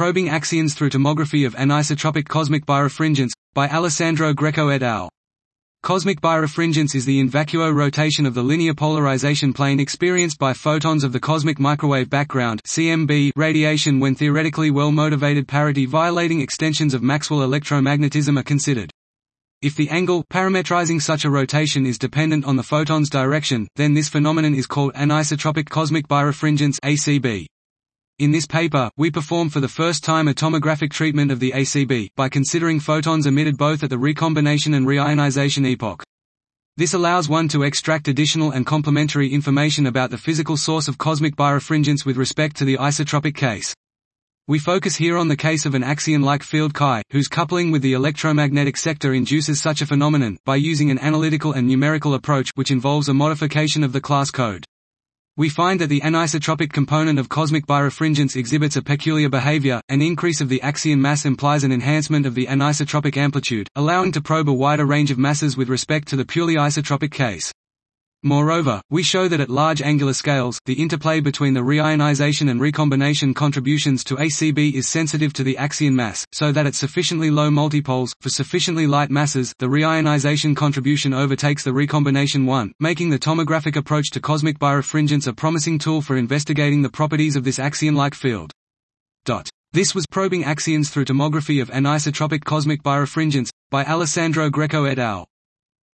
Probing axions through tomography of anisotropic cosmic birefringence, by Alessandro Greco et al. Cosmic birefringence is the in vacuo rotation of the linear polarization plane experienced by photons of the cosmic microwave background (CMB) radiation when theoretically well-motivated parity violating extensions of Maxwell electromagnetism are considered. If the angle parametrizing such a rotation is dependent on the photon's direction, then this phenomenon is called anisotropic cosmic birefringence (ACB). In this paper, we perform for the first time a tomographic treatment of the ACB, by considering photons emitted both at the recombination and reionization epoch. This allows one to extract additional and complementary information about the physical source of cosmic birefringence with respect to the isotropic case. We focus here on the case of an axion-like field chi, whose coupling with the electromagnetic sector induces such a phenomenon, by using an analytical and numerical approach which involves a modification of the class code. We find that the anisotropic component of cosmic birefringence exhibits a peculiar behavior, an increase of the axion mass implies an enhancement of the anisotropic amplitude, allowing to probe a wider range of masses with respect to the purely isotropic case. Moreover, we show that at large angular scales, the interplay between the reionization and recombination contributions to ACB is sensitive to the axion mass, so that at sufficiently low multipoles, for sufficiently light masses, the reionization contribution overtakes the recombination one, making the tomographic approach to cosmic birefringence a promising tool for investigating the properties of this axion-like field. This was Probing Axions through Tomography of Anisotropic Cosmic Birefringence, by Alessandro Greco et al.